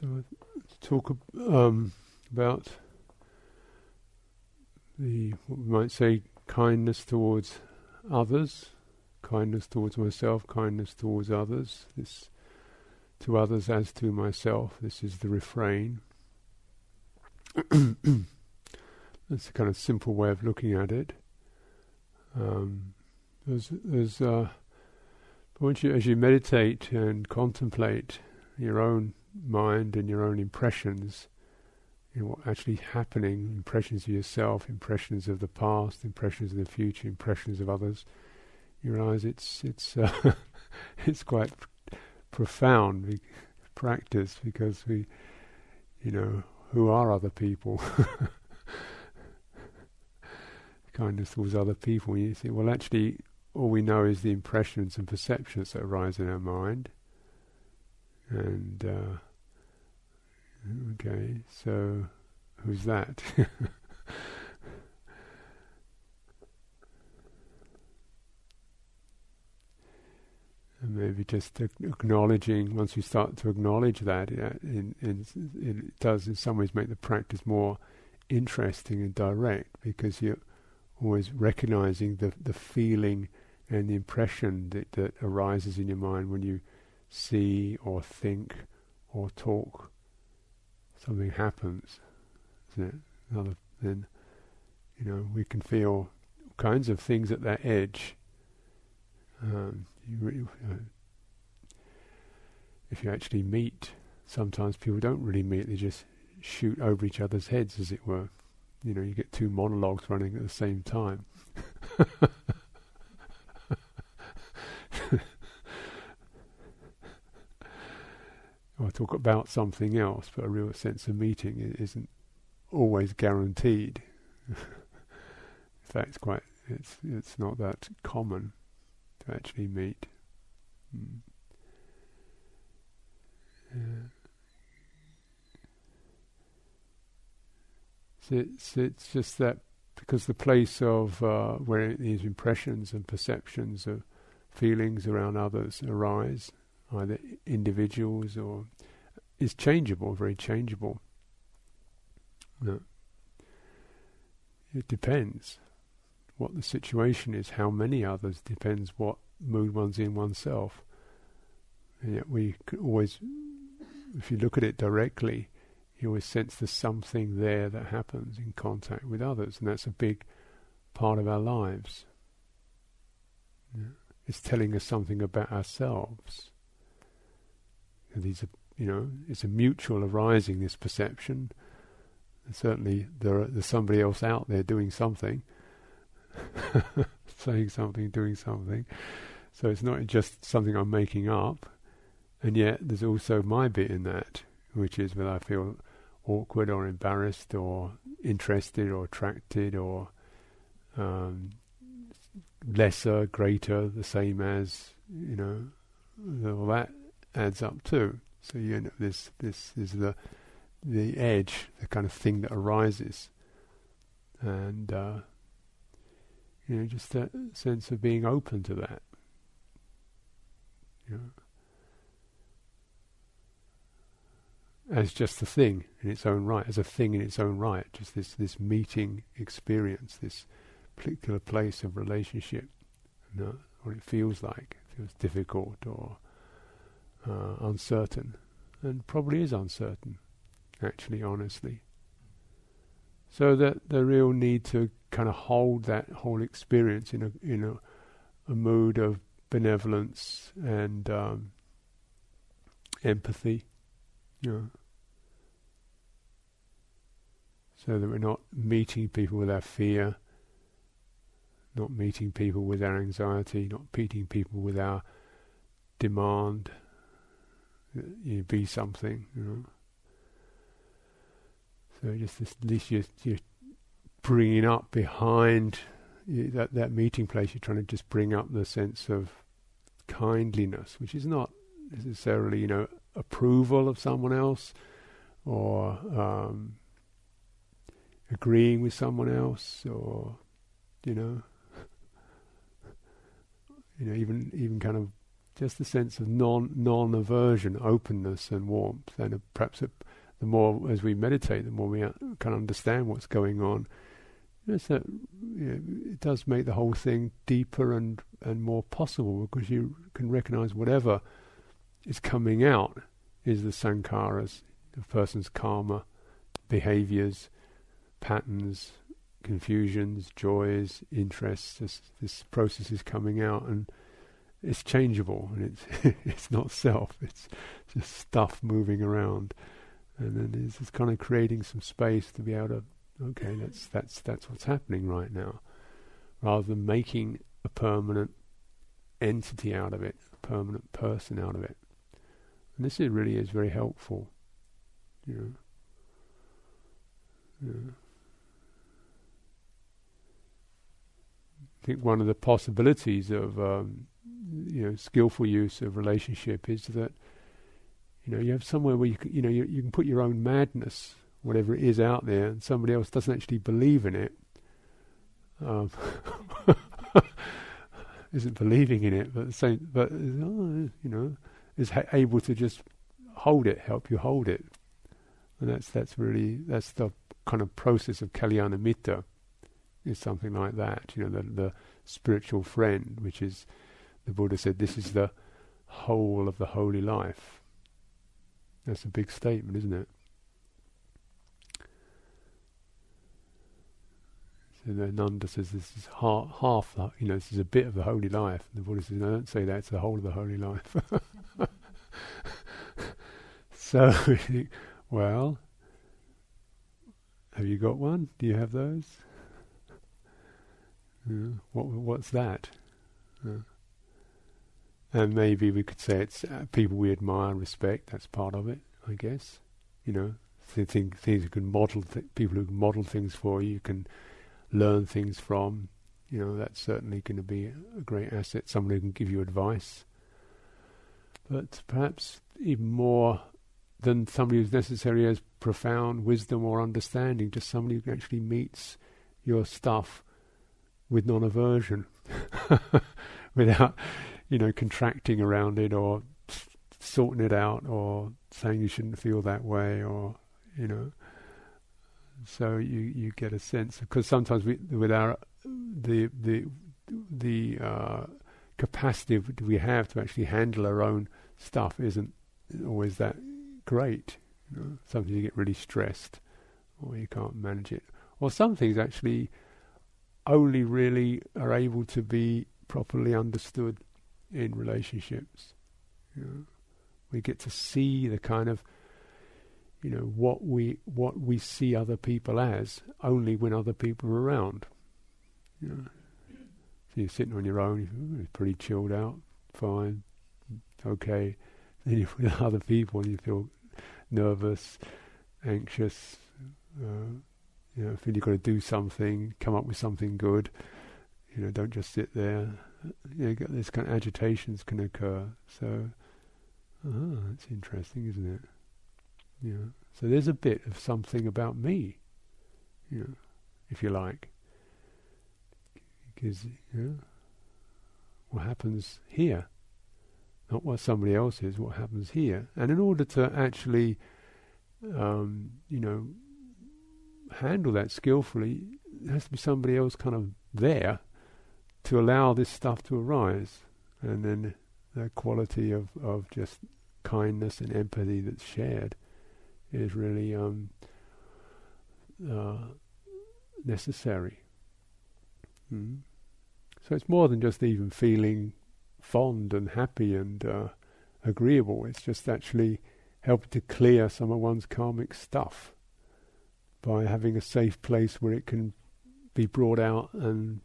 So, talk um, about the what we might say kindness towards others, kindness towards myself, kindness towards others. This to others as to myself. This is the refrain. That's a kind of simple way of looking at it. Um, there's, there's, uh, once you, as you meditate and contemplate your own mind and your own impressions, you know, what actually happening, impressions of yourself, impressions of the past, impressions of the future, impressions of others, you realise it's it's uh, it's quite profound practice because we, you know, who are other people? Kindness towards other people. You think, well, actually, all we know is the impressions and perceptions that arise in our mind. And, uh, okay, so who's that? and maybe just acknowledging once you start to acknowledge that it, in, it does in some ways make the practice more interesting and direct because you're always recognizing the the feeling and the impression that, that arises in your mind when you see or think or talk something happens isn't it Another, then you know we can feel kinds of things at that edge um, you uh, if you actually meet, sometimes people don't really meet; they just shoot over each other's heads, as it were. You know, you get two monologues running at the same time. talk about something else, but a real sense of meeting isn't always guaranteed. In fact, it's quite it's it's not that common to actually meet. Mm. Yeah. So it's, it's just that because the place of uh, where these impressions and perceptions of feelings around others arise, either individuals or is changeable, very changeable. It depends what the situation is, how many others, depends what mood one's in oneself. And yet we could always, if you look at it directly, you always sense there's something there that happens in contact with others, and that's a big part of our lives. Yeah. It's telling us something about ourselves. These are, you know, it's a mutual arising, this perception. And certainly there are, there's somebody else out there doing something, saying something, doing something. So it's not just something I'm making up, and yet there's also my bit in that, which is when I feel awkward or embarrassed or interested or attracted or um, lesser, greater, the same as, you know, all that adds up too. So you know, this this is the the edge, the kind of thing that arises, and uh, you know, just that sense of being open to that. You know, as just the thing in its own right, as a thing in its own right, just this this meeting experience, this particular place of relationship, you know, what it feels like. It feels difficult or uh, uncertain, and probably is uncertain, actually, honestly. So that the real need to kind of hold that whole experience in a in a, a mood of benevolence and um, empathy, you know, so that we're not meeting people with our fear, not meeting people with our anxiety, not meeting people with our demand. You be something, you know. So just this, at least you're, you're bringing up behind you, that that meeting place. You're trying to just bring up the sense of kindliness, which is not necessarily you know approval of someone else or um, agreeing with someone else or you know you know even even kind of just a sense of non non aversion, openness, and warmth. And perhaps it, the more as we meditate, the more we uh, can understand what's going on. It's you know, it does make the whole thing deeper and and more possible because you can recognize whatever is coming out is the sankharas, the person's karma, behaviors, patterns, confusions, joys, interests. This, this process is coming out, and it's changeable, and it's it's not self. It's just stuff moving around, and then it's, it's kind of creating some space to be able to. Okay, that's that's that's what's happening right now, rather than making a permanent entity out of it, a permanent person out of it. And this is really is very helpful, you know. Yeah. I think one of the possibilities of um, you know skillful use of relationship is that you know you have somewhere where you can, you know you, you can put your own madness, whatever it is out there, and somebody else doesn't actually believe in it. Um, isn't believing in it, but same, but oh, you know, is ha- able to just hold it, help you hold it, and that's that's really that's the kind of process of Kalyana Mitta is something like that. You know, the, the spiritual friend, which is, the Buddha said, this is the whole of the holy life. That's a big statement, isn't it? So Ananda says this is half, half the, you know, this is a bit of the holy life. And the Buddha says, no, don't say that, it's the whole of the holy life. so, well, have you got one? Do you have those? what what's that? And maybe we could say it's uh, people we admire, respect. That's part of it, I guess. You know, th- things you can model, th- people who can model things for you, you can learn things from. You know, that's certainly going to be a great asset. Someone who can give you advice. But perhaps even more than somebody who's necessarily has profound wisdom or understanding, just somebody who actually meets your stuff with non-aversion, without, you know, contracting around it or sorting it out or saying you shouldn't feel that way or, you know. So you you get a sense because sometimes we with our the the the uh, capacity we have to actually handle our own stuff isn't always that great. You know, sometimes you get really stressed or you can't manage it. Or some things actually only really are able to be properly understood in relationships. You know, we get to see the kind of you know what we what we see other people as only when other people are around. You know. So you're sitting on your own, you're pretty chilled out, fine, okay. Then you're with other people and you feel nervous, anxious, uh, you know, feel you've got to do something, come up with something good. You know, don't just sit there. You know, this kind of agitations can occur. So, ah, that's interesting, isn't it? Yeah. So there's a bit of something about me, you know, if you like. Because, you know, what happens here, not what somebody else is, what happens here. And in order to actually, um, you know, handle that skillfully, there has to be somebody else kind of there to allow this stuff to arise. And then the quality of, of just kindness and empathy that's shared is really um, uh, necessary. Mm. So it's more than just even feeling fond and happy and uh, agreeable. It's just actually helping to clear some of one's karmic stuff by having a safe place where it can be brought out and,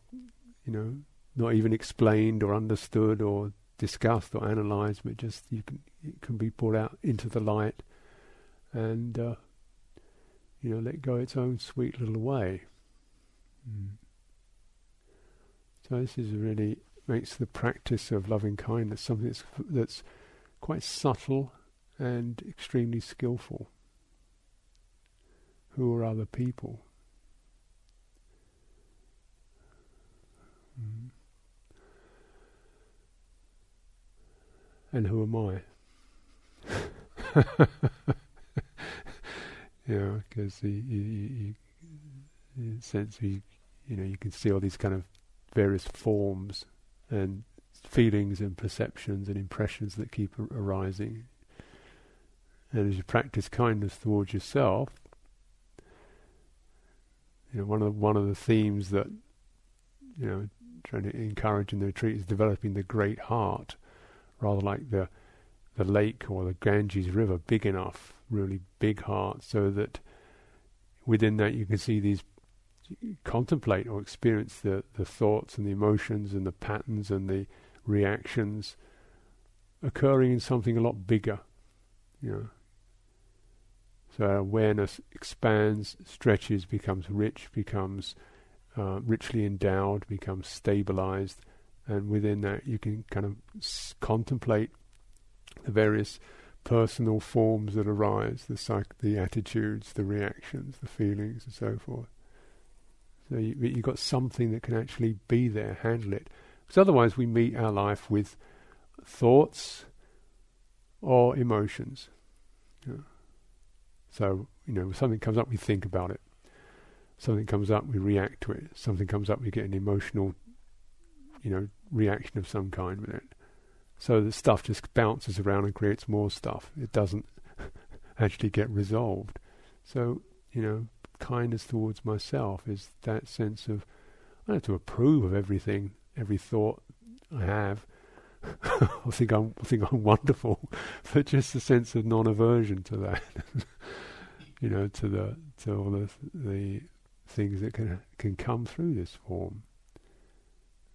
you know, not even explained or understood or discussed or analysed, but just you can it can be brought out into the light and uh, you know let go its own sweet little way. Mm. So this is really makes the practice of loving kindness something that's that's quite subtle and extremely skillful who are other people. Mm. And who am I? you know, because you, you, sense you, you know, you can see all these kind of various forms and feelings and perceptions and impressions that keep ar- arising. And as you practice kindness towards yourself, you know, one of the, one of the themes that you know trying to encourage in the retreat is developing the great heart, rather like the the lake or the Ganges River, big enough, really big heart, so that within that you can see these, contemplate or experience the, the thoughts and the emotions and the patterns and the reactions occurring in something a lot bigger, you know. So awareness expands, stretches, becomes rich, becomes uh, richly endowed, becomes stabilized, and within that you can kind of s- contemplate the various personal forms that arise, the psych- the attitudes, the reactions, the feelings, and so forth. So you, you've got something that can actually be there, handle it. Because otherwise we meet our life with thoughts or emotions. So, you know, something comes up, we think about it. Something comes up, we react to it. Something comes up, we get an emotional, you know, reaction of some kind with it. So the stuff just bounces around and creates more stuff. It doesn't actually get resolved. So, you know, kindness towards myself is that sense of I have to approve of everything, every thought I have. I think I'm I think I'm wonderful, but just a sense of non-aversion to that. you know, to the to all the the things that can can come through this form.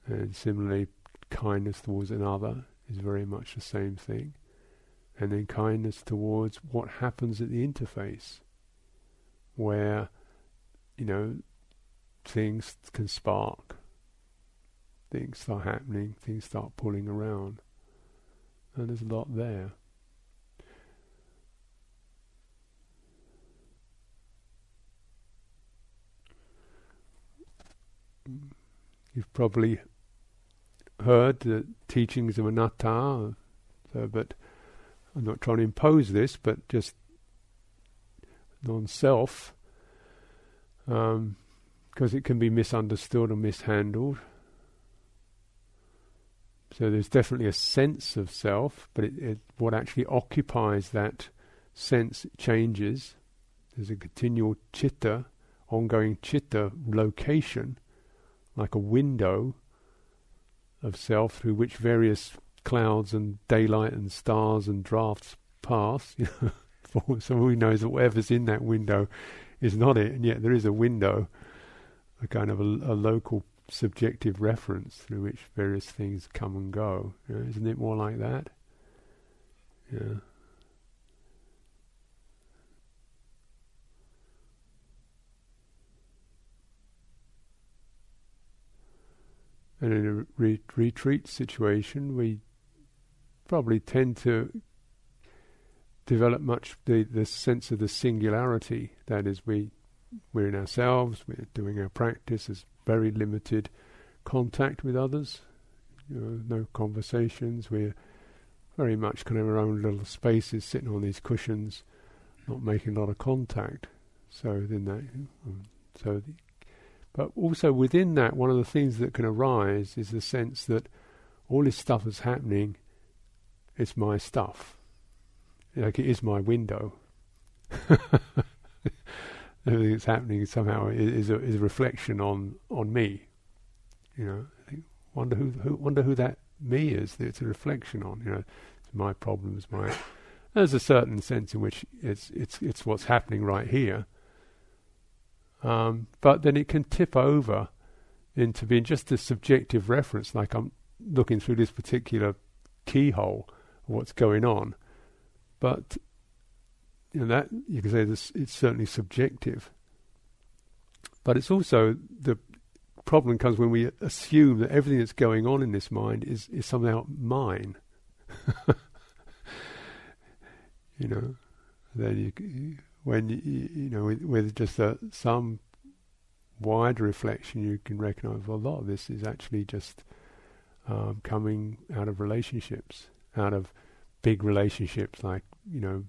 And similarly, kindness towards another is very much the same thing. And then kindness towards what happens at the interface, where, you know, things can spark, things start happening, things start pulling around. And there's a lot there. You've probably heard the teachings of anatta, so, but I'm not trying to impose this, but just non-self, because um, it can be misunderstood or mishandled. So there's definitely a sense of self, but it, it, what actually occupies that sense changes. There's a continual chitta, ongoing chitta location, like a window of self through which various clouds and daylight and stars and drafts pass. Know, so who knows that whatever's in that window is not it, and yet there is a window, a kind of a, a local subjective reference through which various things come and go. Know, isn't it more like that? Yeah. And in a re- retreat situation, we probably tend to develop much the, the sense of the singularity. That is, we we're in ourselves, we're doing our practice. There's very limited contact with others. You know, no conversations. We're very much kind of our own little spaces, sitting on these cushions, not making a lot of contact. So then that, um, so the, but also within that, one of the things that can arise is the sense that all this stuff is happening, it's my stuff. Like it is my window. Everything that's happening somehow is a, is a reflection on, on me. You know, wonder who, who wonder who that me is. That it's a reflection on. You know, it's my problems. My there's a certain sense in which it's it's it's what's happening right here um, but then it can tip over into being just a subjective reference, like I'm looking through this particular keyhole of what's going on. But you know that you can say this it's certainly subjective. But it's also the problem comes when we assume that everything that's going on in this mind is, is somehow mine. you know, then you when you, know with, with just a, some wider reflection, you can recognise well, a lot of this is actually just um, coming out of relationships, out of big relationships like you know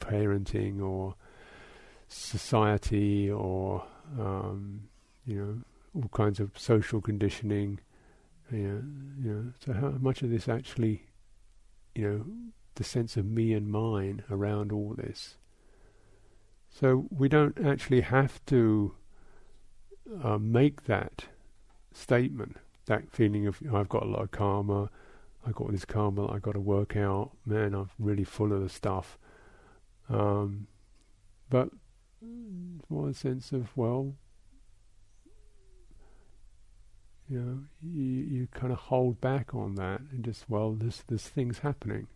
parenting or society or um, you know all kinds of social conditioning. Yeah, you know, so how much of this actually, you know, the sense of me and mine around all this. So we don't actually have to uh, make that statement, that feeling of I've got a lot of karma, I've got this karma I've got to work out. Man, I'm really full of the stuff. Um, but more a sense of well, you know, you, you kind of hold back on that and just well, this this thing's happening,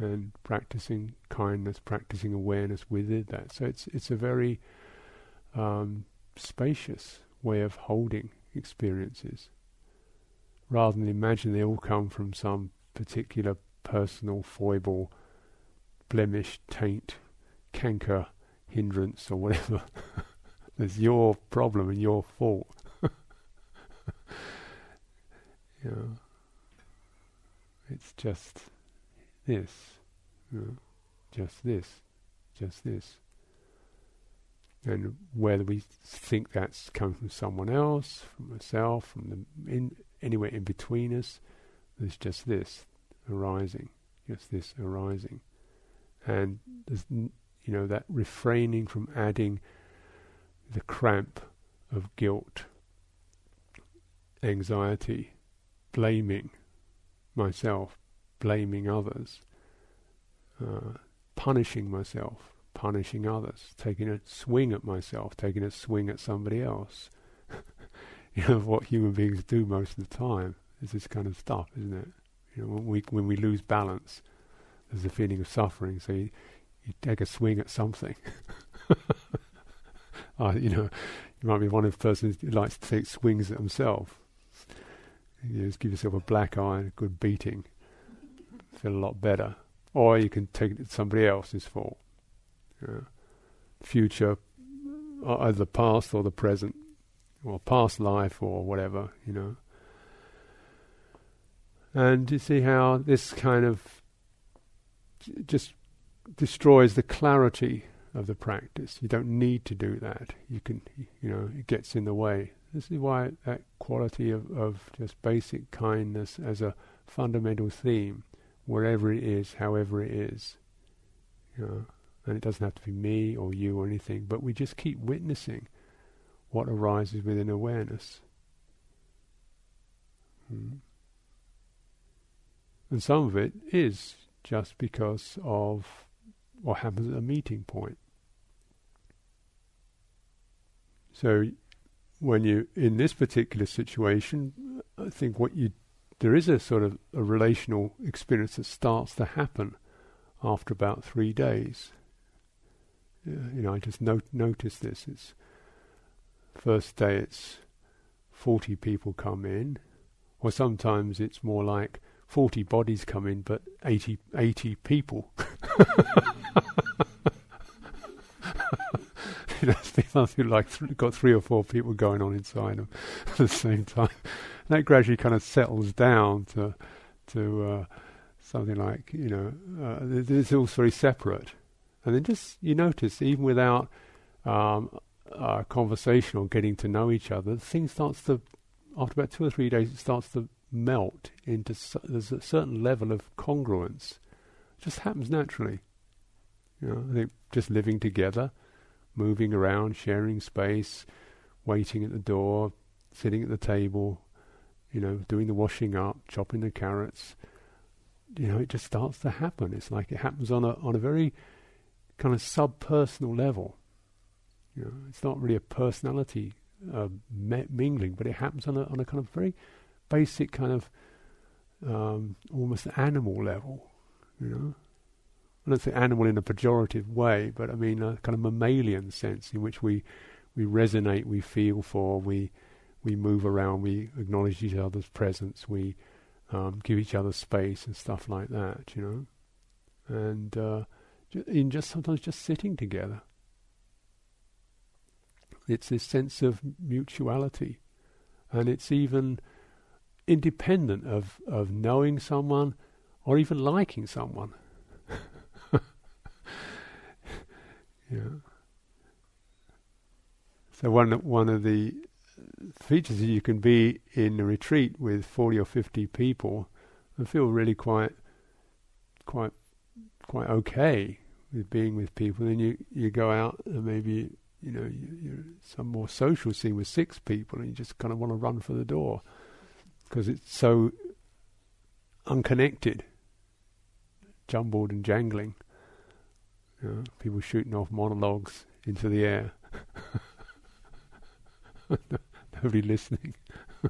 and practicing kindness, practicing awareness within that. So it's it's a very um, spacious way of holding experiences, rather than imagine they all come from some particular personal foible, blemish, taint, canker hindrance or whatever. It's your problem and your fault. know, it's just this, you know, just this, just this. And whether we think that's come from someone else, from myself, from the in, anywhere in between us, there's just this arising, just this arising, and there's you know, that refraining from adding the cramp of guilt, anxiety, blaming myself, blaming others, uh, punishing myself, punishing others, taking a swing at myself, taking a swing at somebody else. you know what human beings do most of the time is this kind of stuff, isn't it? You know, when we when we lose balance, there's a feeling of suffering. So you, you take a swing at something. uh, you know, you might be one of the persons who likes to take swings at himself. You just give yourself a black eye, and a good beating, feel a lot better. Or you can take it somebody else's fault. You future, uh, either the past or the present, or past life or whatever, you know. And you see how this kind of just destroys the clarity of the practice. You don't need to do that. You can, you know, it gets in the way. This is why that quality of, of just basic kindness as a fundamental theme, wherever it is, however it is, you know, and it doesn't have to be me or you or anything, but we just keep witnessing what arises within awareness. Hmm. And some of it is just because of what happens at a meeting point. So, when you in this particular situation, I think what you there is a sort of a relational experience that starts to happen after about three days. You know, I just not, notice this. It's first day. It's forty people come in, or sometimes it's more like 40 bodies come in, but 80, 80 people. you know, be like th- got three or four people going on inside them at the same time. That gradually kind of settles down to to uh, something like you know uh, it's all very separate. And then just you notice even without um, conversation or getting to know each other, the thing starts to after about two or three days it starts to melt into su- there's a certain level of congruence. It just happens naturally. You know, I think just living together, moving around, sharing space, waiting at the door, sitting at the table, you know, doing the washing up, chopping the carrots. You know, it just starts to happen. It's like it happens on a on a very kind of subpersonal level. You know, it's not really a personality uh, mingling, but it happens on a on a kind of very basic kind of um, almost animal level, you know. I don't say animal in a pejorative way, but I mean a kind of mammalian sense in which we we resonate, we feel for, we we move around, we acknowledge each other's presence, we um, give each other space and stuff like that, you know. And uh, in just sometimes just sitting together, it's this sense of mutuality, and it's even independent of, of knowing someone or even liking someone. yeah. So one one of the features you can be in a retreat with forty or fifty people and feel really quite quite quite okay with being with people. Then you, you go out and maybe you know you, some more social scene with six people, and you just kind of want to run for the door because it's so unconnected, jumbled and jangling. You know, people shooting off monologues into the air. Nobody listening.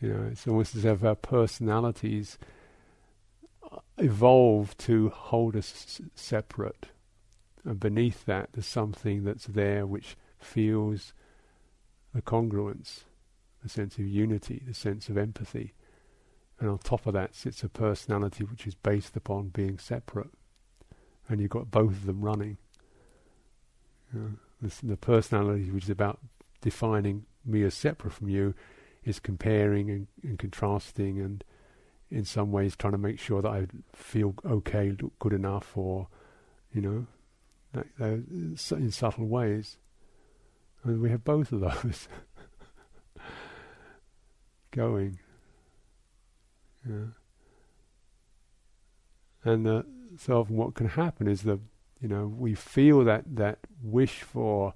you know, it's almost as if our personalities uh, evolve to hold us separate. And beneath that, there's something that's there which feels the congruence, the sense of unity, the sense of empathy. And on top of that sits a personality which is based upon being separate. And you've got both of them running. Know, the personality which is about defining me as separate from you is comparing and, and contrasting and in some ways trying to make sure that I feel okay, look good enough, or you know, that, that in subtle ways. And we have both of those going. Yeah. And uh, so often, what can happen is that you know we feel that that wish for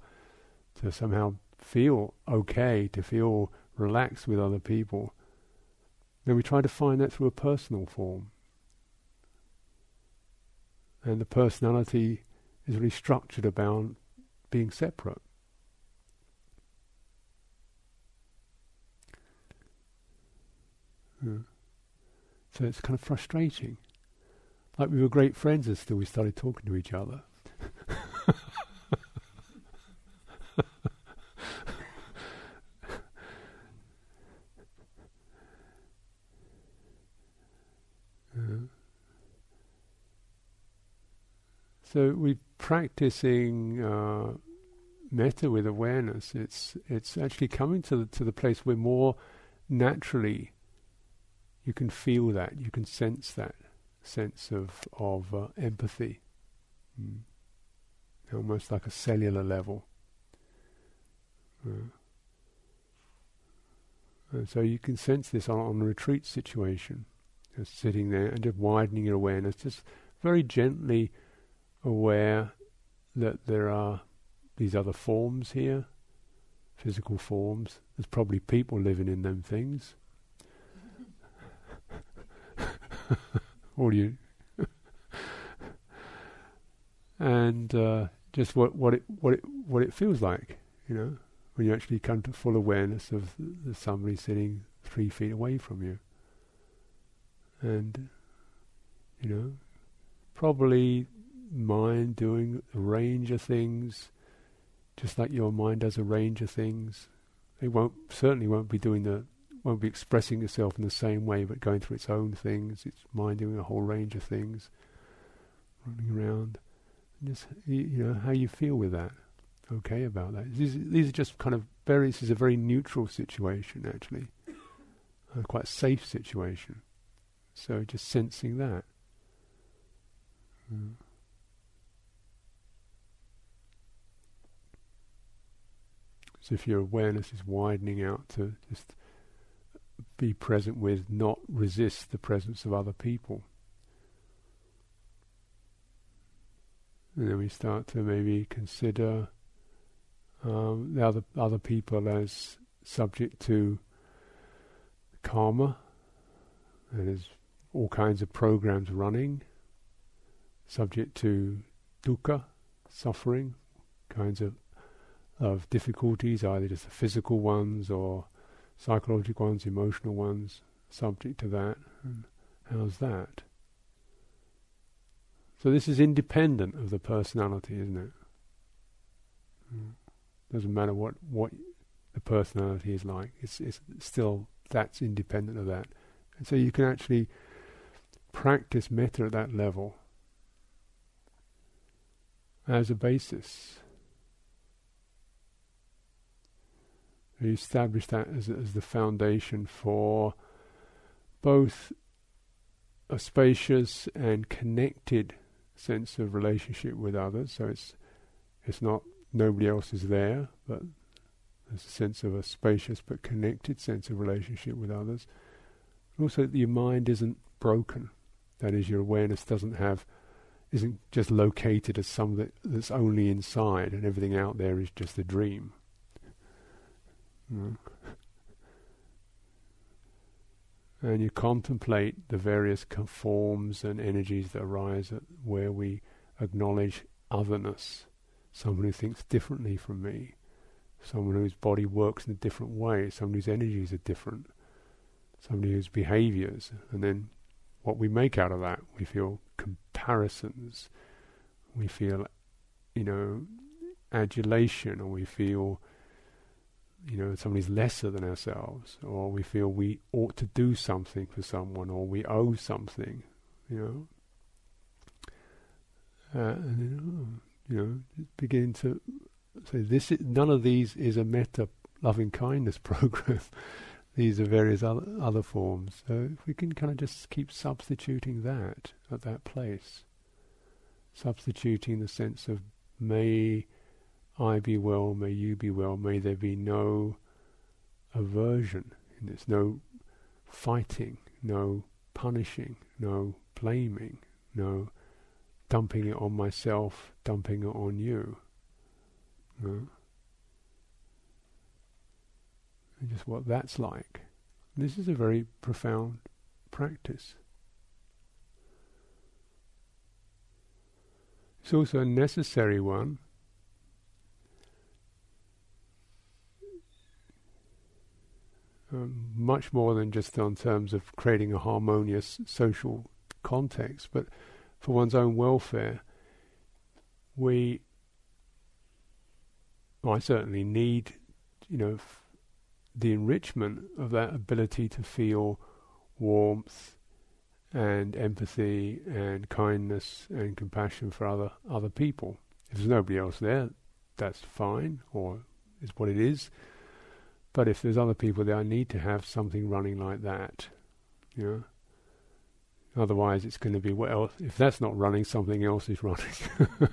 to somehow feel okay, to feel relaxed with other people, then we try to find that through a personal form. And the personality is really structured about being separate. Yeah. So it's kind of frustrating. Like we were great friends until we started talking to each other. So we're practicing uh, metta with awareness. It's it's actually coming to the, to the place where more naturally you can feel that, you can sense that sense of of uh, empathy, mm. almost like a cellular level. Uh, and so you can sense this on, on a retreat situation, just sitting there and just widening your awareness, just very gently aware that there are these other forms here, physical forms. There's probably people living in them things. or you. and uh, just what, what it what it what it feels like, you know, when you actually come to full awareness of somebody sitting three feet away from you, and you know, probably mind doing a range of things, just like your mind does a range of things. It won't certainly won't be doing the won't be expressing itself in the same way, but going through its own things. Its mind doing a whole range of things, running around. And just you know how you feel with that. Okay about that. These these are just kind of very. This is a very neutral situation actually, a quite safe situation. So just sensing that. Mm. So if your awareness is widening out to just be present with, not resist the presence of other people. And then we start to maybe consider um, the other other people as subject to karma. And there's all kinds of programs running, subject to dukkha, suffering, kinds of of difficulties, either just the physical ones or psychological ones, emotional ones, subject to that. And how's that? So this is independent of the personality, isn't it? Mm. Doesn't matter what, what the personality is like. It's, it's still that's independent of that. And so you can actually practice metta at that level as a basis You establish that as, as the foundation for both a spacious and connected sense of relationship with others. So it's it's not nobody else is there, but there's a sense of a spacious but connected sense of relationship with others. Also, that your mind isn't broken. That is, your awareness doesn't have isn't just located as something that's only inside, and everything out there is just a dream. Mm. And you contemplate the various forms and energies that arise where we acknowledge otherness, someone who thinks differently from me, someone whose body works in a different way, someone whose energies are different, somebody whose behaviors, and then what we make out of that. We feel comparisons, we feel, you know, adulation, or we feel you know, somebody's lesser than ourselves, or we feel we ought to do something for someone, or we owe something, you know. Uh, and then, you know, begin to say this. Is, none of these is a metta loving kindness program. these are various other other forms. So if we can kind of just keep substituting that at that place, substituting the sense of may I be well, may you be well, may there be no aversion, there's no fighting, no punishing, no blaming, no dumping it on myself, dumping it on you. No? And just what that's like. This is a very profound practice. It's also a necessary one um, much more than just on terms of creating a harmonious social context, but for one's own welfare, we, well, I certainly need, you know, f- the enrichment of that ability to feel warmth and empathy and kindness and compassion for other other people. If there's nobody else there, that's fine, or is what it is. But if there's other people there, I need to have something running like that. Know? Otherwise, it's going to be well. If that's not running, something else is running.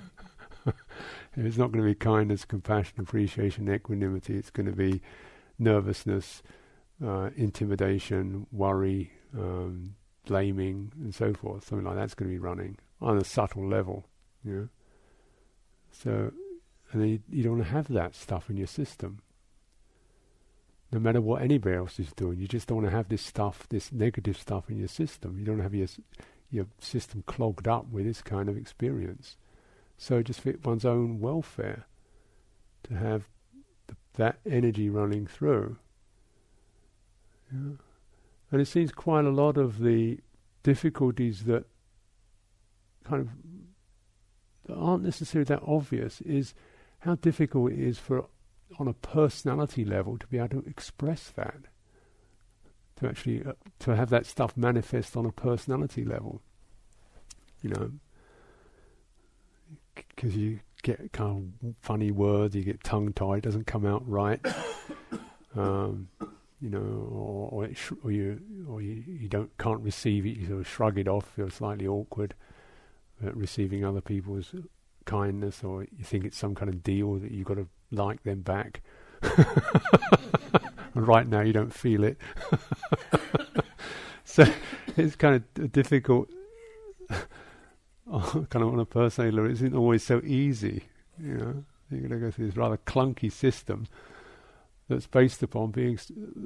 it's not going to be kindness, compassion, appreciation, equanimity, it's going to be nervousness, uh, intimidation, worry, um, blaming, and so forth. Something like that's going to be running on a subtle level. You know? So, and you, you don't want to have that stuff in your system no matter what anybody else is doing. You just don't want to have this stuff, this negative stuff in your system. You don't have your your system clogged up with this kind of experience. So just for one's own welfare, to have th- that energy running through. Yeah. And it seems quite a lot of the difficulties that kind of that aren't necessarily that obvious is how difficult it is for on a personality level to be able to express that, to actually uh, to have that stuff manifest on a personality level. You know, because you get kind of funny words, you get tongue tied, doesn't come out right. um, you know, or, or, sh- or, you or you, you don't can't receive it. You sort of shrug it off, feel slightly awkward at receiving other people's kindness, or you think it's some kind of deal that you've got to like them back. And right now, you don't feel it. so it's kind of difficult. Oh, kind of on a personal level, it isn't always so easy. You know, you're going to go through this rather clunky system that's based upon being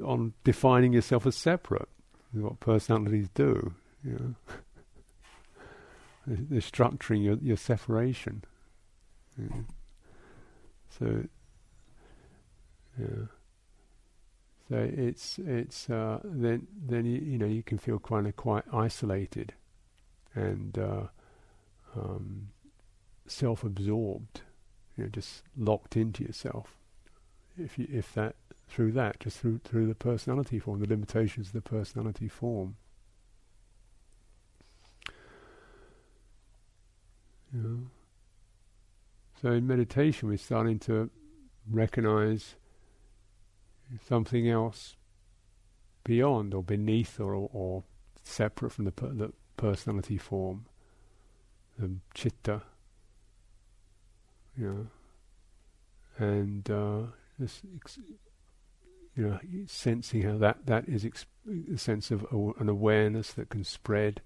on defining yourself as separate. what personalities do. You know, they're structuring your your separation. So, yeah. So it's it's uh, then then you, you know you can feel kind of quite isolated, and uh, um, self-absorbed, you know, just locked into yourself. If you if that through that just through through the personality form, the limitations of the personality form. Yeah. So in meditation, we're starting to recognize, something else beyond or beneath or, or separate from the, per- the personality form, the chitta, you know, and uh, this, ex- you know, sensing how that that is ex- a sense of an awareness that can spread,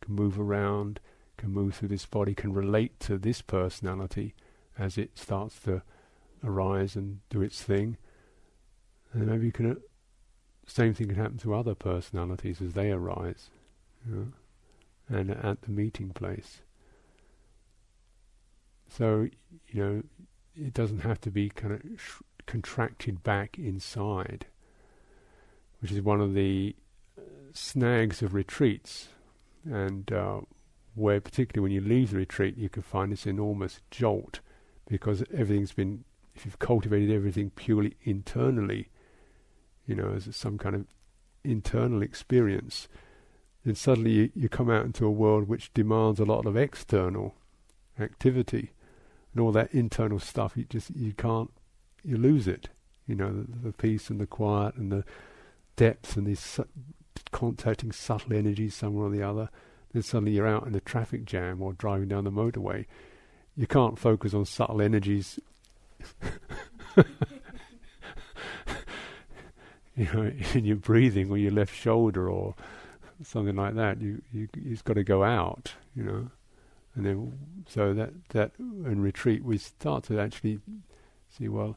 can move around, can move through this body, can relate to this personality as it starts to arise and do its thing, and maybe you can. Uh, same thing can happen to other personalities as they arise, you know, and at the meeting place. So, you know, it doesn't have to be kind of sh- contracted back inside, which is one of the uh, snags of retreats, and uh, where particularly when you leave the retreat, you can find this enormous jolt because everything's been, if you've cultivated everything purely internally, you know, as some kind of internal experience, then suddenly you, you come out into a world which demands a lot of external activity and all that internal stuff. You just you can't you lose it. You know, the, the peace and the quiet and the depth and these su- contacting subtle energies somewhere or the other. Then suddenly you're out in a traffic jam or driving down the motorway. You can't focus on subtle energies. you know, in your breathing or your left shoulder or something like that. You you you've got to go out. You know. And then, so that that in retreat, we start to actually see. Well,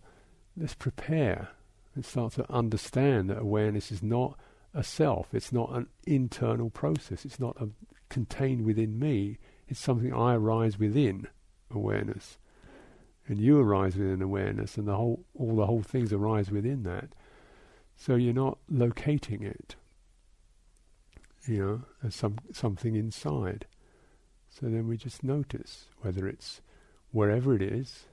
let's prepare and start to understand that awareness is not a self. It's not an internal process. It's not a, contained within me. It's something I arise within awareness, and you arise within awareness, and the whole all the whole things arise within that. So you're not locating it, you know, as some something inside. So then we just notice whether it's wherever it is,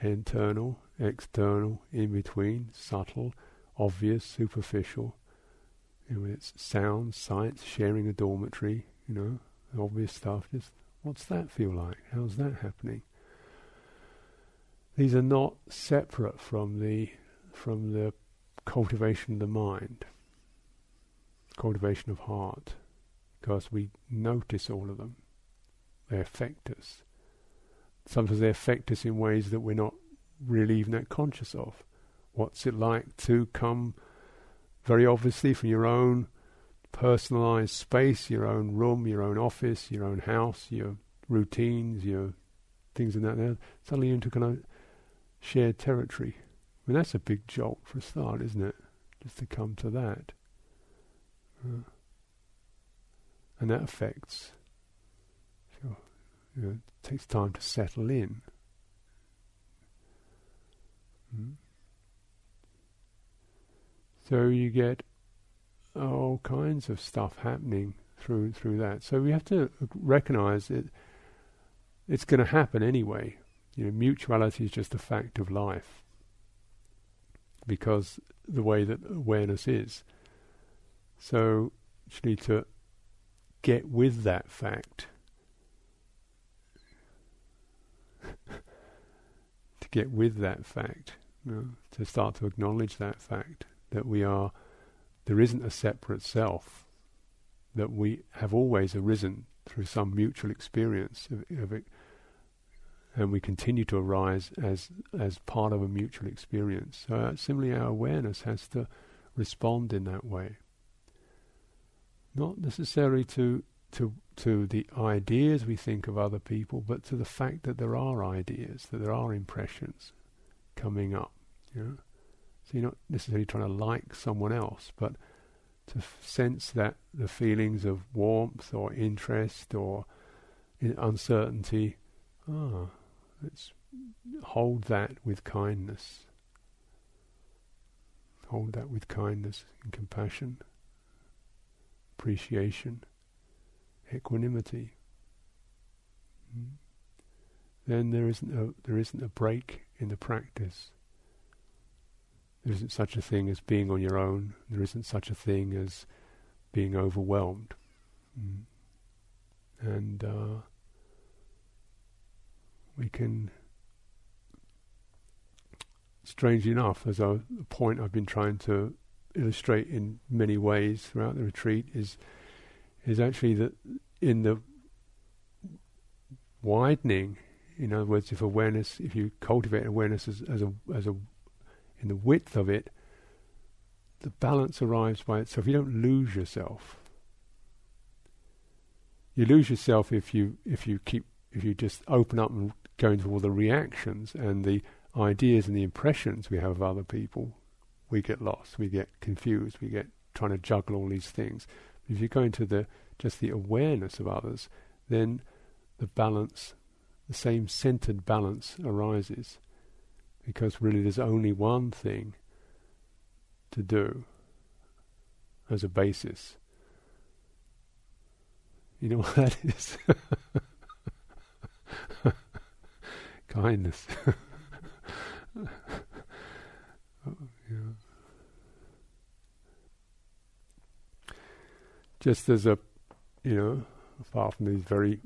internal, external, in between, subtle, obvious, superficial. You know, it's sound, sights, sharing a dormitory, you know, obvious stuff. Just what's that feel like? How's that happening? These are not separate from the from the cultivation of the mind, cultivation of heart, because we notice all of them. They affect us. Sometimes they affect us in ways that we're not really even that conscious of. What's it like to come very obviously from your own personalized space, your own room, your own office, your own house, your routines, your things in that suddenly into kind of shared territory. I mean, that's a big jolt for a start, isn't it? Just to come to that. Uh, and that affects you know, it takes time to settle in. Mm. So you get all kinds of stuff happening through through that. So we have to recognize that it's going to happen anyway. You know, mutuality is just a fact of life because the way that awareness is. So actually to get with that fact. To get with that fact, you know, to start to acknowledge that fact that we are, there isn't a separate self, that we have always arisen through some mutual experience of, of it, and we continue to arise as as part of a mutual experience. So uh, similarly, our awareness has to respond in that way, not necessarily to to to the ideas we think of other people, but to the fact that there are ideas, that there are impressions coming up. You know? So you're not necessarily trying to like someone else, but to f- sense that the feelings of warmth or interest or uncertainty, ah, let's hold that with kindness. Hold that with kindness and compassion, appreciation equanimity, mm. then there isn't a there isn't a break in the practice. There isn't such a thing as being on your own. There isn't such a thing as being overwhelmed. Mm. And uh, we can strangely enough, as a point I've been trying to illustrate in many ways throughout the retreat, is is actually that in the widening, in other words, if awareness, if you cultivate awareness as, as a as a in the width of it, the balance arrives by itself. You don't lose yourself. You lose yourself if you if you keep if you just open up and go into all the reactions and the ideas and the impressions we have of other people, we get lost, we get confused, we get trying to juggle all these things. But If you go into the just the awareness of others, then the balance, the same centered balance arises. Because really there's only one thing to do as a basis. You know what that is? Kindness. oh, yeah. Just as a, you know, apart from these very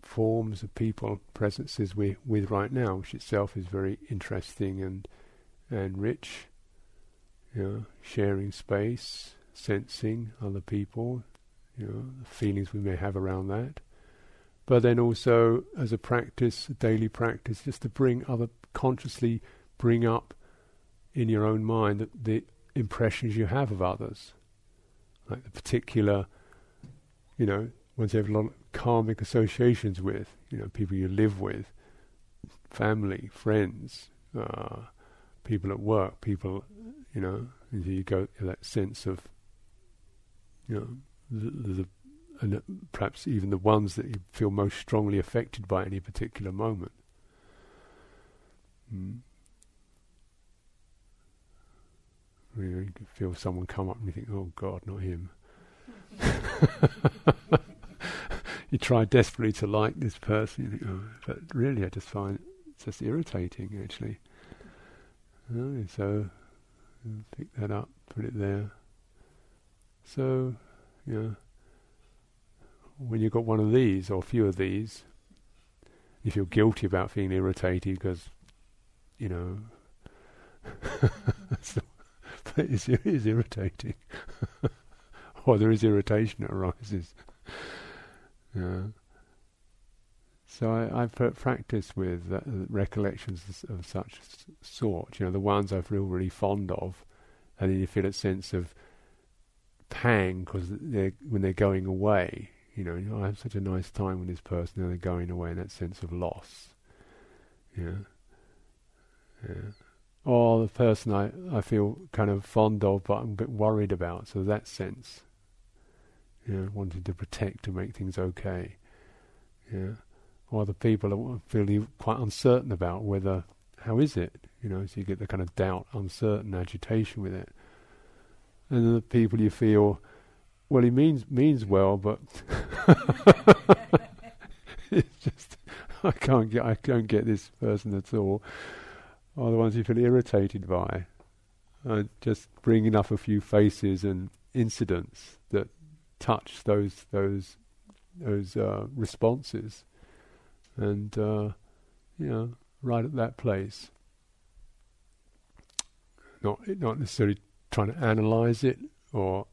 forms of people, presences we're with right now, which itself is very interesting and and rich. You know, sharing space, sensing other people, you know, the feelings we may have around that. But then also as a practice, a daily practice, just to bring other consciously bring up in your own mind the, impressions you have of others. Like the particular you know, ones you have a lot of karmic associations with, you know, people you live with, family, friends, uh, people at work, people, you know, you go that sense of, you know, the, the and perhaps even the ones that you feel most strongly affected by any particular moment. Mm. You, feel someone come up and you think, "Oh God, not him." you try desperately to like this person, think, oh, but really I just find it just irritating actually. Oh, so pick that up, put it there. So, know, when you've got one of these or a few of these, you feel guilty about feeling irritated because, you know, it's, it's irritating. or there is irritation that arises. Yeah. So I, I've practiced with uh, recollections of such sort, you know, the ones I feel really fond of, and then you feel a sense of pang because when they're going away, you know, I have such a nice time with this person, and they're going away, and that sense of loss. Yeah. Yeah. Or the person I, I feel kind of fond of, but I'm a bit worried about, so that sense you know, wanting to protect to make things okay. Yeah. Or other people are feeling quite uncertain about whether how is it, you know, so you get the kind of doubt, uncertain, agitation with it. And the people you feel, well, he means means well, but it's just I can't get I don't get this person at all. Are the ones you feel irritated by. Uh, just bringing up a few faces and incidents that touch those those those uh, responses, and uh, you know, right at that place. Not not necessarily trying to analyze it or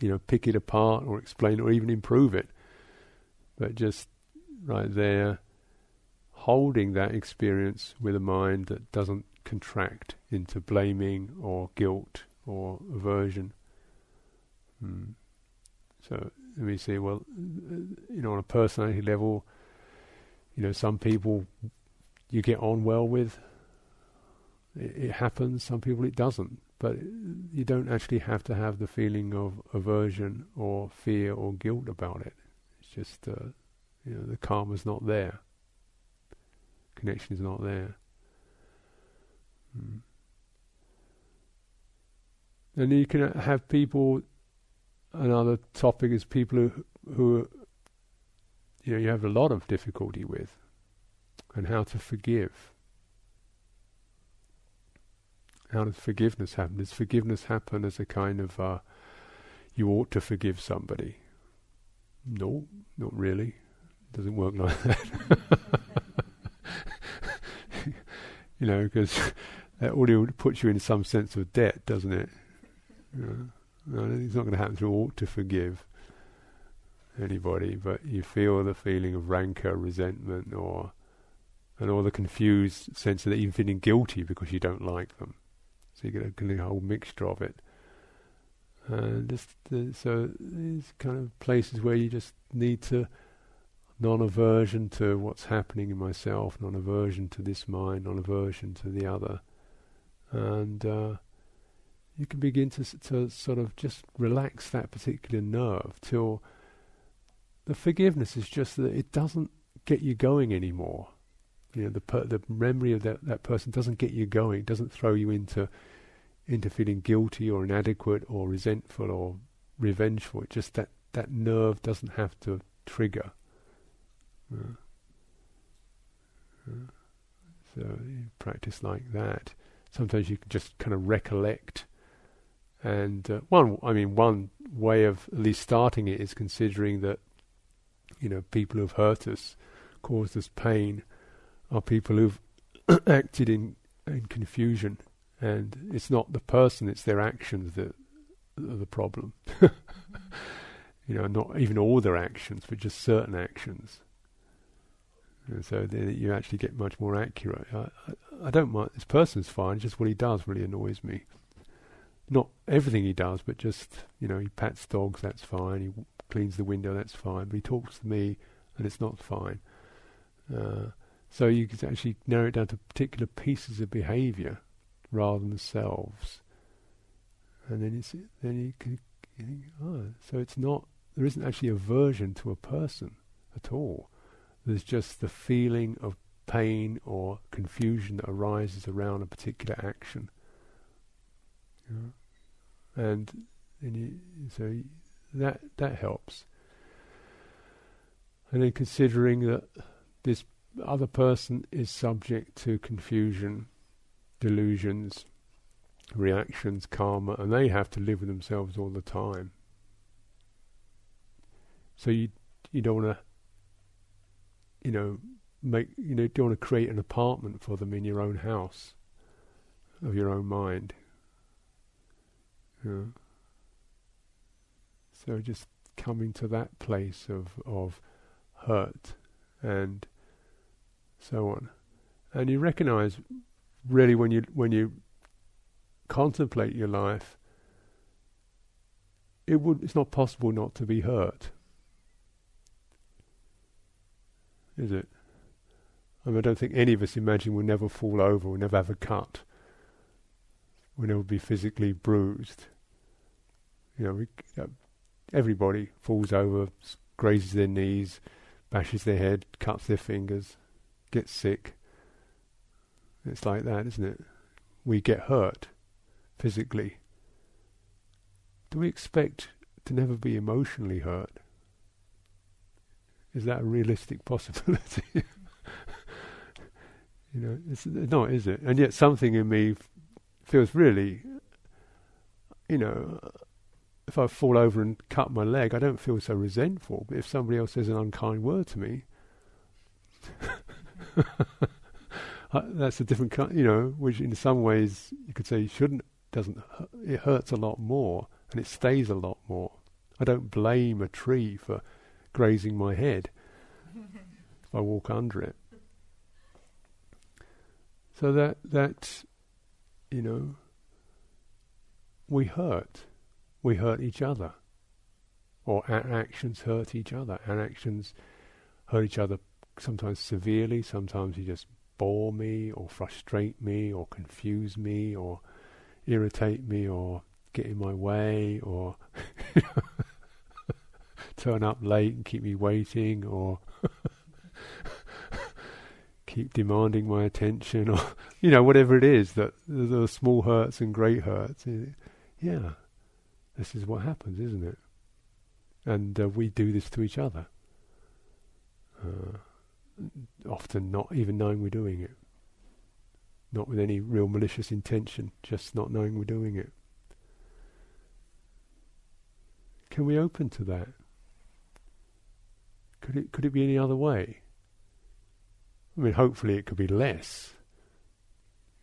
you know pick it apart or explain or even improve it, but just right there, holding that experience with a mind that doesn't contract into blaming or guilt or aversion. Hmm. So let me see. Well, you know, on a personality level, you know, some people you get on well with. It, it happens. Some people it doesn't. But you don't actually have to have the feeling of aversion or fear or guilt about it. It's just, uh, you know, the karma's not there. Connection is not there. Hmm. And you can have people another topic is people who, who you know you have a lot of difficulty with, and how to forgive. How does forgiveness happen? Does forgiveness happen as a kind of uh, you ought to forgive somebody? No, not really. It doesn't work like that. you know, because that already puts you in some sense of debt, doesn't it? You know, no, it's not going to happen through ought to forgive anybody, but you feel the feeling of rancor, resentment, or and all the confused sense of even feeling guilty because you don't like them. So you get a, whole mixture of it. And just uh, so these kind of places where you just need to non-aversion to what's happening in myself, non-aversion to this mind, non-aversion to the other, and uh, you can begin to to sort of just relax that particular nerve till the forgiveness is just that it doesn't get you going anymore. You know, the per- the memory of that that person doesn't get you going, doesn't throw you into into feeling guilty or inadequate or resentful or revengeful. It just that that nerve doesn't have to trigger. Uh, uh, so you practice like that. Sometimes you can just kind of recollect. And uh, one, I mean, one way of at least starting it is considering that, you know, people who've hurt us, caused us pain, are people who've acted in in confusion and it's not the person; it's their actions that are the problem. you know, not even all their actions, but just certain actions. And so you actually get much more accurate. I, I, I don't mind. This person's fine. Just what he does really annoys me. Not everything he does, but just you know, he pats dogs. That's fine. He cleans the window. That's fine. But he talks to me, and it's not fine. Uh, so you can actually narrow it down to particular pieces of behaviour rather than selves. And then you see, then you can you think, oh, so it's not there isn't actually aversion to a person at all. There's just the feeling of pain or confusion that arises around a particular action. And, and you, so that that helps. And then considering that this other person is subject to confusion delusions, reactions, karma, and they have to live with themselves all the time. So you you don't want to, you know, make you know don't want to create an apartment for them in your own house, of your own mind. Know? So just coming to that place of of hurt and so on, and you recognize really when you when you contemplate your life, it would it's not possible not to be hurt. Is it? I, mean, I don't think any of us imagine we'll never fall over, we'll never have a cut, we'll never be physically bruised. You know, we, uh, everybody falls over, grazes their knees, bashes their head, cuts their fingers, gets sick. It's like that, isn't it? We get hurt physically. Do we expect to never be emotionally hurt? Is that a realistic possibility? you know, it's not, is it? And yet something in me feels really, you know, if I fall over and cut my leg, I don't feel so resentful. But if somebody else says an unkind word to me, that's a different kind, you know, which in some ways you could say shouldn't, doesn't, it hurts a lot more and it stays a lot more. I don't blame a tree for grazing my head if I walk under it. So that, that, you know, we hurt. We hurt each other. Or our actions hurt each other. Our actions hurt each other sometimes severely, sometimes you just bore me or frustrate me or confuse me or irritate me or get in my way or turn up late and keep me waiting or keep demanding my attention or you know whatever it is that the small hurts and great hurts. Yeah this is what happens isn't it? And uh, we do this to each other. Uh, often not even knowing we're doing it. Not with any real malicious intention, just not knowing we're doing it. Can we open to that? Could it could it be any other way? I mean, hopefully it could be less.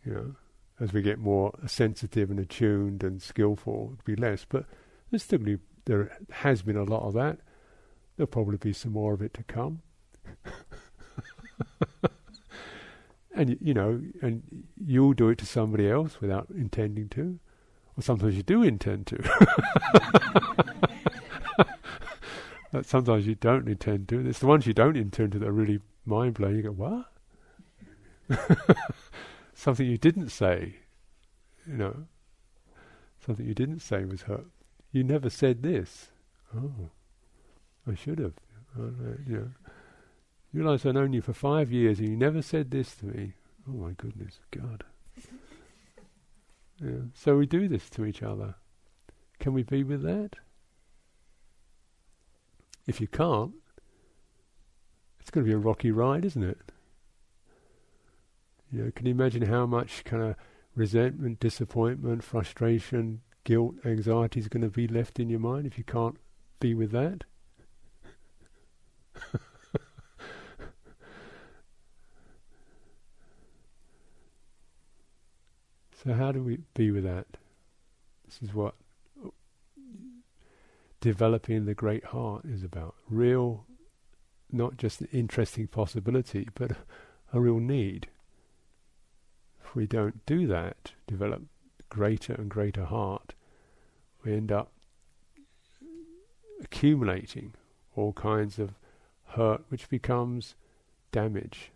You know, as we get more sensitive and attuned and skillful, it'll be less. But there's still there has been a lot of that. There'll probably be some more of it to come. and you know, and you'll do it to somebody else without intending to, or sometimes you do intend to. but sometimes you don't intend to. It's the ones you don't intend to that are really mind blowing. You go, what? something you didn't say, you know, something you didn't say was hurt. You never said this. Oh, I should have. Know, you realise I've known you for five years and you never said this to me. Oh my goodness, God. Yeah. So we do this to each other. Can we be with that? If you can't, it's going to be a rocky ride, isn't it? You know, can you imagine how much kind of resentment, disappointment, frustration, guilt, anxiety is going to be left in your mind if you can't be with that? so how do we be with that? This is what developing the great heart is about. Real, not just an interesting possibility, but a real need if we don't do that, develop greater and greater heart, we end up accumulating all kinds of hurt, which becomes damage.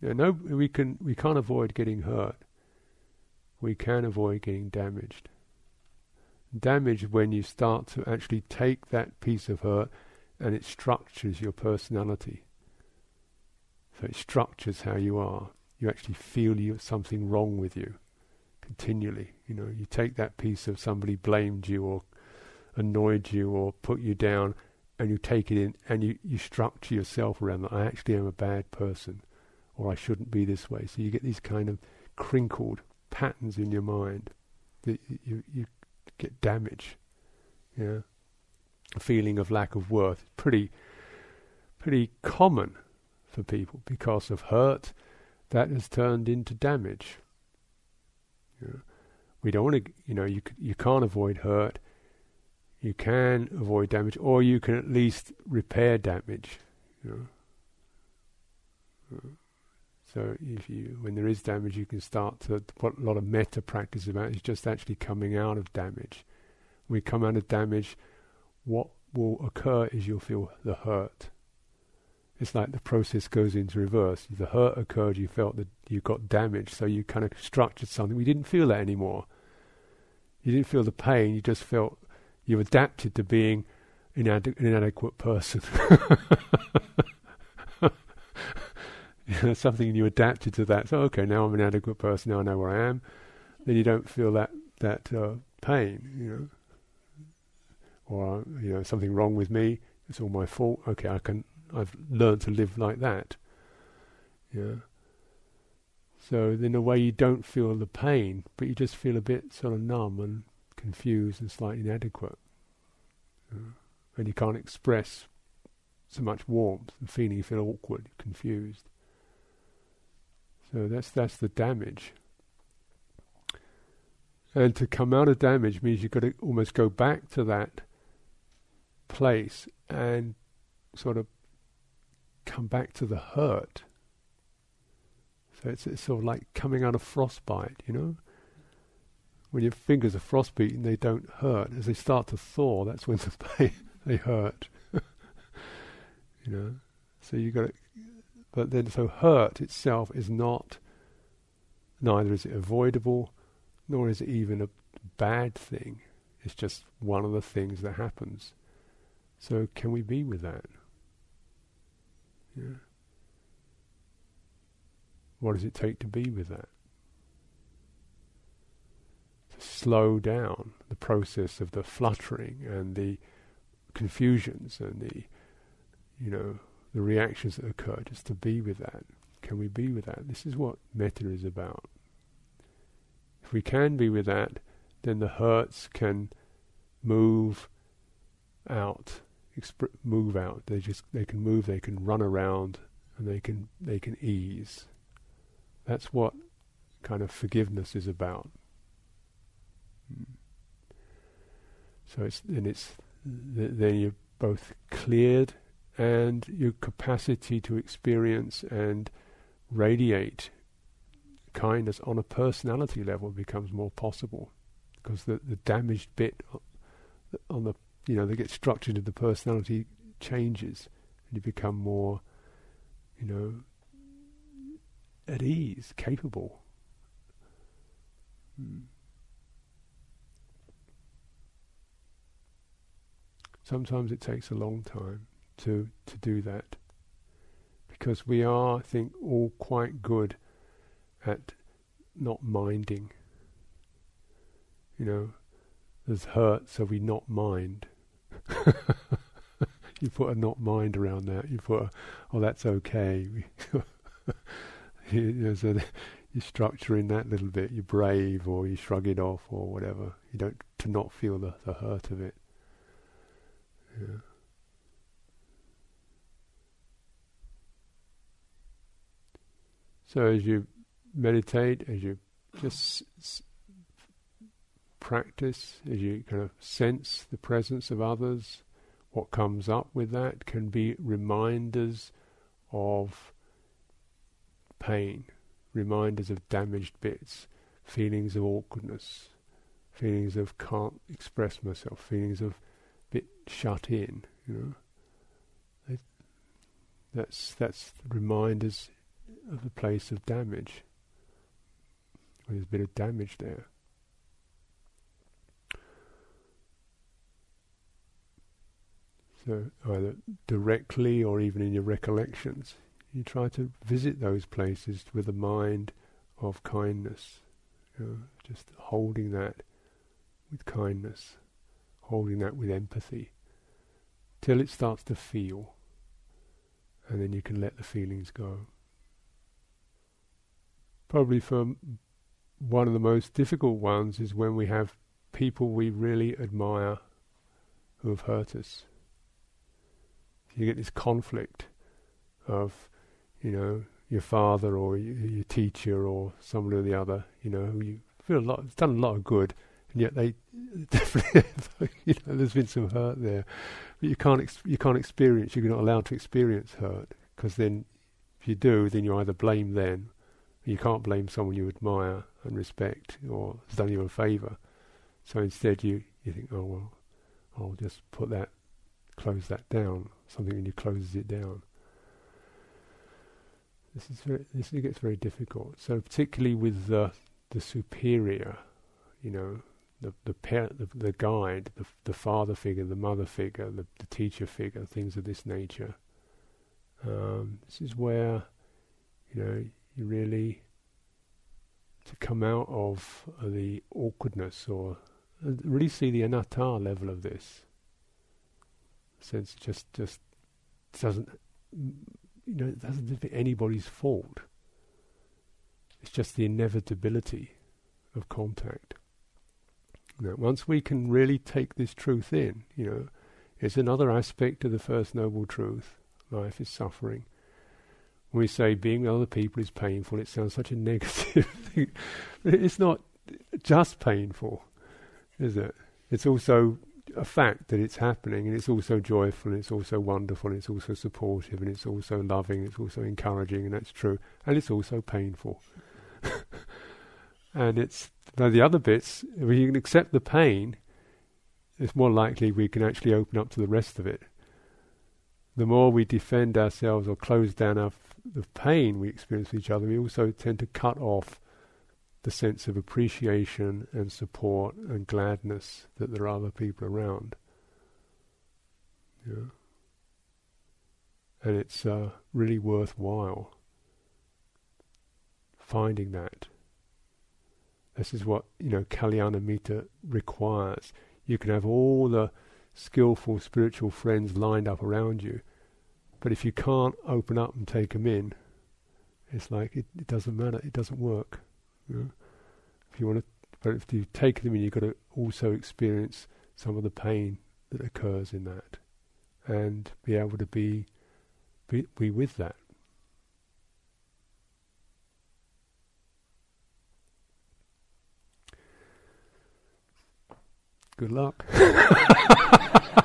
You know, no, we can we can't avoid getting hurt. We can avoid getting damaged. Damaged when you start to actually take that piece of hurt and it structures your personality. So it structures how you are you actually feel you something wrong with you continually. You know, you take that piece of somebody blamed you or annoyed you or put you down, and you take it in and you, you structure yourself around that. I actually am a bad person, or I shouldn't be this way. So you get these kind of crinkled patterns in your mind that you you get damage. Yeah, a feeling of lack of worth, pretty pretty common for people because of hurt that has turned into damage. Know, we don't want to, you know, you you can't avoid hurt. You can avoid damage, or you can at least repair damage. You know. So if you, when there is damage, you can start to. What a lot of metta practice about is just actually coming out of damage. When we come out of damage, what will occur is you'll feel the hurt it's like the process goes into reverse. The hurt occurred, you felt that you got damaged, so you kind of structured something. We didn't feel that anymore. You didn't feel the pain, you just felt you adapted to being an inadequate person. something you adapted to that. So, okay, now I'm an adequate person, now I know where I am. Then you don't feel that, that uh, pain, you know. Or, you know, something wrong with me, it's all my fault. Okay, I can I've learned to live like that. Yeah. So in a way, you don't feel the pain, but you just feel a bit sort of numb and confused and slightly inadequate, yeah. and you can't express so much warmth and feeling. You feel awkward, confused. So that's that's the damage. And to come out of damage means you've got to almost go back to that place and sort of come back to the hurt. So it's, it's sort of like coming out of frostbite, you know? When your fingers are frostbitten, they don't hurt. As they start to thaw, that's when the pain, they hurt. you know? So you've got to, but then so hurt itself is not, neither is it avoidable, nor is it even a bad thing. It's just one of the things that happens. So can we be with that? Yeah. What does it take to be with that? To slow down the process of the fluttering and the confusions and the, you know, the reactions that occur, just to be with that. Can we be with that? This is what metta is about. If we can be with that, then the hurts can move out exp- move out. They just they can move. They can run around, and they can they can ease. That's what kind of forgiveness is about. Hmm. So it's and it's th- then you're both cleared and your capacity to experience and radiate kindness on a personality level becomes more possible because the, the damaged bit on the you know they get structured into the personality changes and you become more you know at ease capable hmm. sometimes it takes a long time to to do that. Because we are I think all quite good at not minding. You know there's hurt so we not mind. You put a not mind around that. You put a, oh that's okay. You, know, so you structure in that little bit. You're brave or you shrug it off or whatever. You don't to not feel the, the hurt of it. Yeah. So as you meditate, as you just s- practice, as you kind of sense the presence of others, what comes up with that can be reminders of pain, reminders of damaged bits, feelings of awkwardness, feelings of can't express myself, feelings of bit shut in, you know. That's that's reminders of the place of damage. There's a bit of damage there. So either directly or even in your recollections, you try to visit those places with a mind of kindness. You know, just holding that with kindness holding that with empathy till it starts to feel, and then you can let the feelings go. Probably for one of the most difficult ones is when we have people we really admire who have hurt us. You get this conflict of, you know, your father or your teacher or someone or the other, you know, who you feel a lot, done a lot of good, and yet they definitely, you know, there's been some hurt there, but you can't ex- you can't experience. You're not allowed to experience hurt because then, if you do, then you either blame them. You can't blame someone you admire and respect or has done you a favour. So instead, you you think, oh well, I'll just put that, close that down. Something in you closes it down. This is very, this gets very difficult. So particularly with the the superior, you know, the the, parent, the, the guide, the, the father figure, the mother figure, the, the teacher figure, things of this nature. Um, this is where you know you really to come out of the awkwardness or uh, really see the anatta level of this. Sense just just doesn't you know it doesn't be anybody's fault. It's just the inevitability of contact. Know, once we can really take this truth in, you know, it's another aspect of the First Noble Truth. Life is suffering. When we say being with other people is painful, it sounds such a negative thing. It's not just painful, is it? It's also a fact that it's happening, and it's also joyful, and it's also wonderful, and it's also supportive, and it's also loving, and it's also encouraging, and that's true. And it's also painful. and it's the other bits, if we can accept the pain, it's more likely we can actually open up to the rest of it. The more we defend ourselves or close down our the pain we experience with each other, we also tend to cut off the sense of appreciation and support and gladness that there are other people around. Yeah. And it's uh, really worthwhile finding that this is what you know Kalyanamitta requires. You can have all the skillful spiritual friends lined up around you, but if you can't open up and take them in, it's like it, it doesn't matter. It doesn't work. You know? If you want to, but if you take them in, you've got to also experience some of the pain that occurs in that, and be able to be, be, be with that. Good luck.